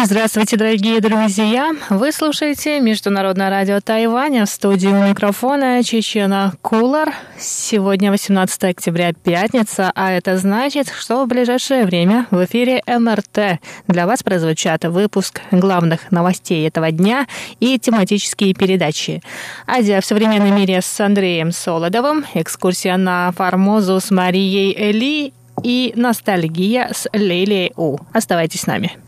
Здравствуйте, дорогие друзья! Вы слушаете Международное радио Тайваня в студии у микрофона Чечена Кулар. Сегодня 18 октября, пятница, а это значит, что в ближайшее время в эфире МРТ для вас прозвучат выпуск главных новостей этого дня и тематические передачи. Азия в современном мире с Андреем Солодовым, экскурсия на Формозу с Марией Эли и ностальгия с Лейлией У. Оставайтесь с нами.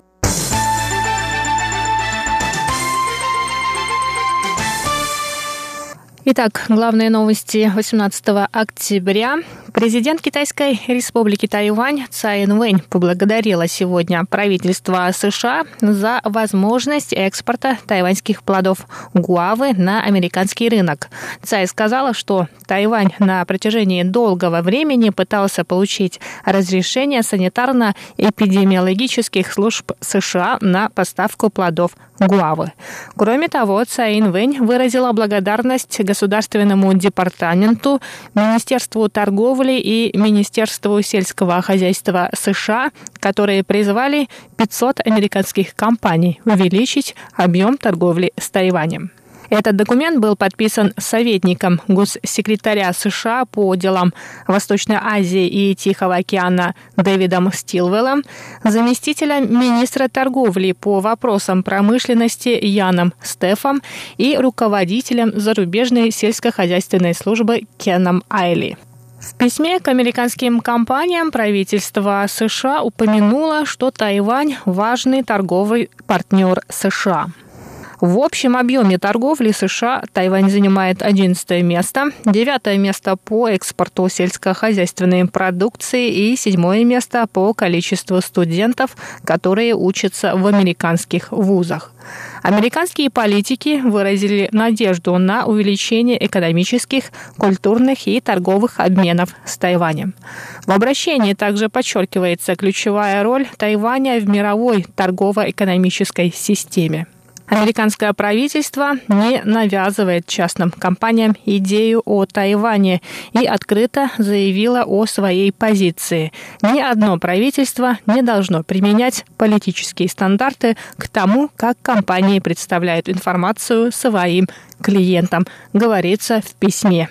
Итак, главные новости 18 октября. Президент Китайской республики Тайвань Цай Инвэнь поблагодарила сегодня правительство США за возможность экспорта тайваньских плодов гуавы на американский рынок. Цай сказала, что Тайвань на протяжении долгого времени пытался получить разрешение санитарно-эпидемиологических служб США на поставку плодов гуавы. Кроме того, Цай Инвэнь выразила благодарность Государственному департаменту, Министерству торговли и Министерству сельского хозяйства США, которые призвали 500 американских компаний увеличить объем торговли с Тайванем. Этот документ был подписан советником госсекретаря США по делам Восточной Азии и Тихого океана Дэвидом Стилвеллом, заместителем министра торговли по вопросам промышленности Яном Стефом и руководителем зарубежной сельскохозяйственной службы Кеном Айли. В письме к американским компаниям правительство США упомянуло, что Тайвань – важный торговый партнер США. В общем объеме торговли США Тайвань занимает 11 место, 9 место по экспорту сельскохозяйственной продукции и 7 место по количеству студентов, которые учатся в американских вузах. Американские политики выразили надежду на увеличение экономических, культурных и торговых обменов с Тайванем. В обращении также подчеркивается ключевая роль Тайваня в мировой торгово-экономической системе. Американское правительство не навязывает частным компаниям идею о Тайване и открыто заявило о своей позиции. Ни одно правительство не должно применять политические стандарты к тому, как компании представляют информацию своим клиентам, говорится в письме.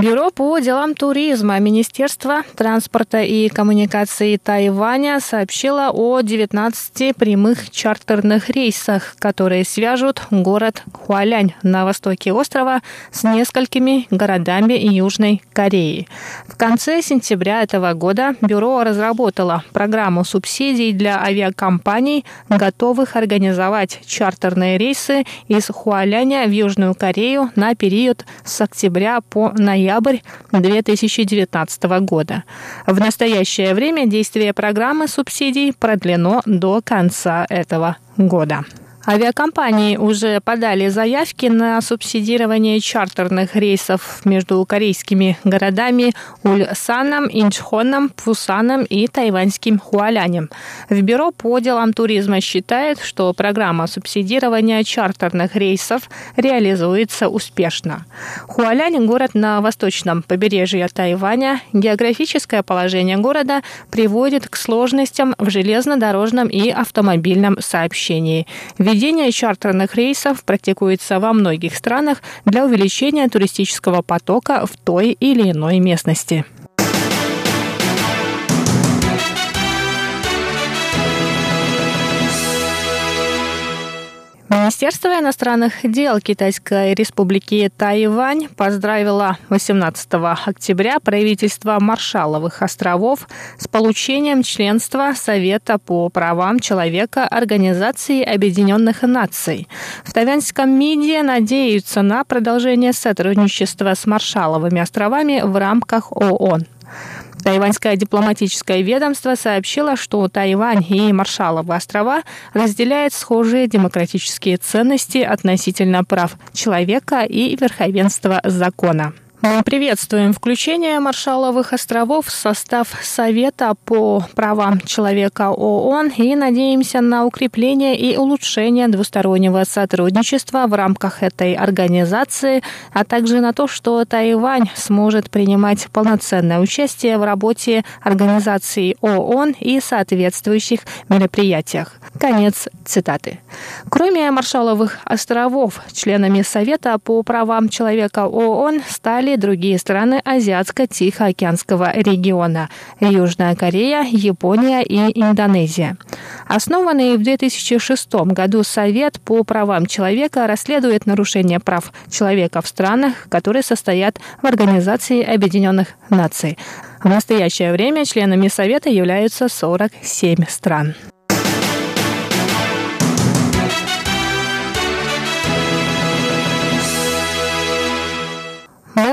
Бюро по делам туризма Министерства транспорта и коммуникации Тайваня сообщило о 19 прямых чартерных рейсах, которые свяжут город Хуалянь на востоке острова с несколькими городами Южной Кореи. В конце сентября этого года бюро разработало программу субсидий для авиакомпаний, готовых организовать чартерные рейсы из Хуаляня в Южную Корею на период с октября по ноябрь ноябрь 2019 года. В настоящее время действие программы субсидий продлено до конца этого года. Авиакомпании уже подали заявки на субсидирование чартерных рейсов между корейскими городами Ульсаном, Инчхоном, Пусаном и тайваньским Хуалянем. В Бюро по делам туризма считает, что программа субсидирования чартерных рейсов реализуется успешно. Хуалянь – город на восточном побережье Тайваня. Географическое положение города приводит к сложностям в железнодорожном и автомобильном сообщении. Ведь Введение чартерных рейсов практикуется во многих странах для увеличения туристического потока в той или иной местности. Министерство иностранных дел Китайской республики Тайвань поздравило 18 октября правительство Маршаловых островов с получением членства Совета по правам человека Организации Объединенных Наций. В тайваньском МИДе надеются на продолжение сотрудничества с Маршаловыми островами в рамках ООН. Тайваньское дипломатическое ведомство сообщило, что Тайвань и Маршалловы острова разделяют схожие демократические ценности относительно прав человека и верховенства закона. Мы приветствуем включение Маршаловых островов в состав Совета по правам человека ООН и надеемся на укрепление и улучшение двустороннего сотрудничества в рамках этой организации, а также на то, что Тайвань сможет принимать полноценное участие в работе организации ООН и соответствующих мероприятиях. Конец цитаты. Кроме Маршаловых островов, членами Совета по правам человека ООН стали стали другие страны Азиатско-Тихоокеанского региона – Южная Корея, Япония и Индонезия. Основанный в 2006 году Совет по правам человека расследует нарушения прав человека в странах, которые состоят в Организации Объединенных Наций. В настоящее время членами Совета являются 47 стран.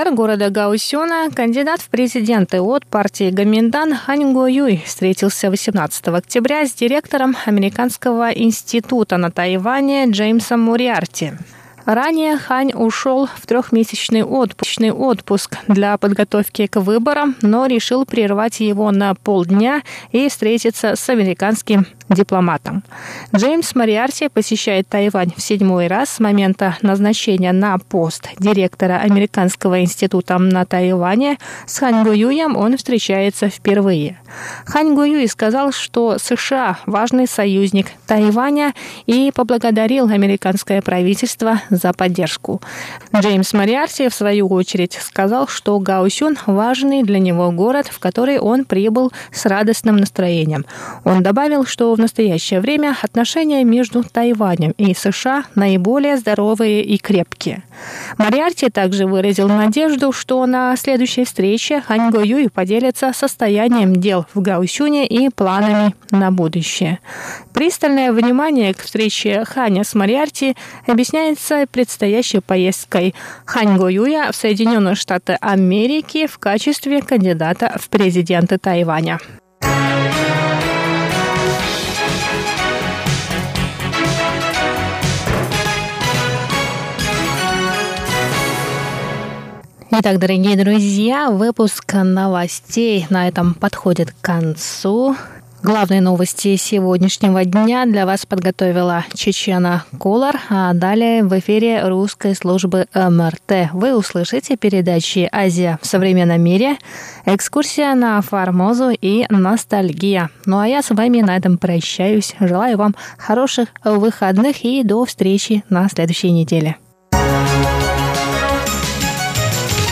Мэр города Гаусюна, кандидат в президенты от партии Гаминдан Хань Го Юй встретился 18 октября с директором Американского института на Тайване Джеймсом Муриарти. Ранее Хань ушел в трехмесячный отпуск для подготовки к выборам, но решил прервать его на полдня и встретиться с американским дипломатом. Джеймс Мариарти посещает Тайвань в седьмой раз с момента назначения на пост директора Американского института на Тайване. С Хань Гуюем он встречается впервые. Хань Гуюй сказал, что США – важный союзник Тайваня и поблагодарил американское правительство за поддержку. Джеймс Мариарти, в свою очередь, сказал, что Гаусюн – важный для него город, в который он прибыл с радостным настроением. Он добавил, что в настоящее время отношения между Тайванем и США наиболее здоровые и крепкие. Мариарти также выразил надежду, что на следующей встрече Хань Го Юй поделится состоянием дел в Гаусюне и планами на будущее. Пристальное внимание к встрече Ханя с Мариарти объясняется предстоящей поездкой Хань Го Юя в Соединенные Штаты Америки в качестве кандидата в президенты Тайваня. Итак, дорогие друзья, выпуск новостей на этом подходит к концу. Главные новости сегодняшнего дня для вас подготовила Чечена Колор, а далее в эфире русской службы МРТ вы услышите передачи «Азия в современном мире», «Экскурсия на Формозу» и «Ностальгия». Ну а я с вами на этом прощаюсь. Желаю вам хороших выходных и до встречи на следующей неделе.